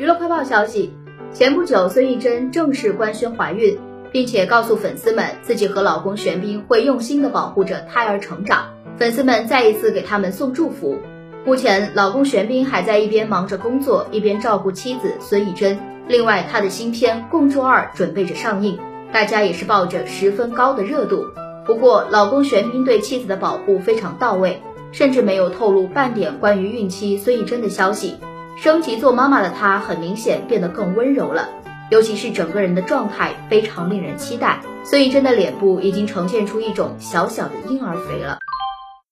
娱乐快报消息，前不久孙艺珍正式官宣怀孕，并且告诉粉丝们自己和老公玄彬会用心的保护着胎儿成长。粉丝们再一次给他们送祝福。目前，老公玄彬还在一边忙着工作，一边照顾妻子孙艺珍。另外，他的新片《共筑二》准备着上映，大家也是抱着十分高的热度。不过，老公玄彬对妻子的保护非常到位，甚至没有透露半点关于孕期孙艺珍的消息。升级做妈妈的她，很明显变得更温柔了，尤其是整个人的状态非常令人期待。所以真的脸部已经呈现出一种小小的婴儿肥了。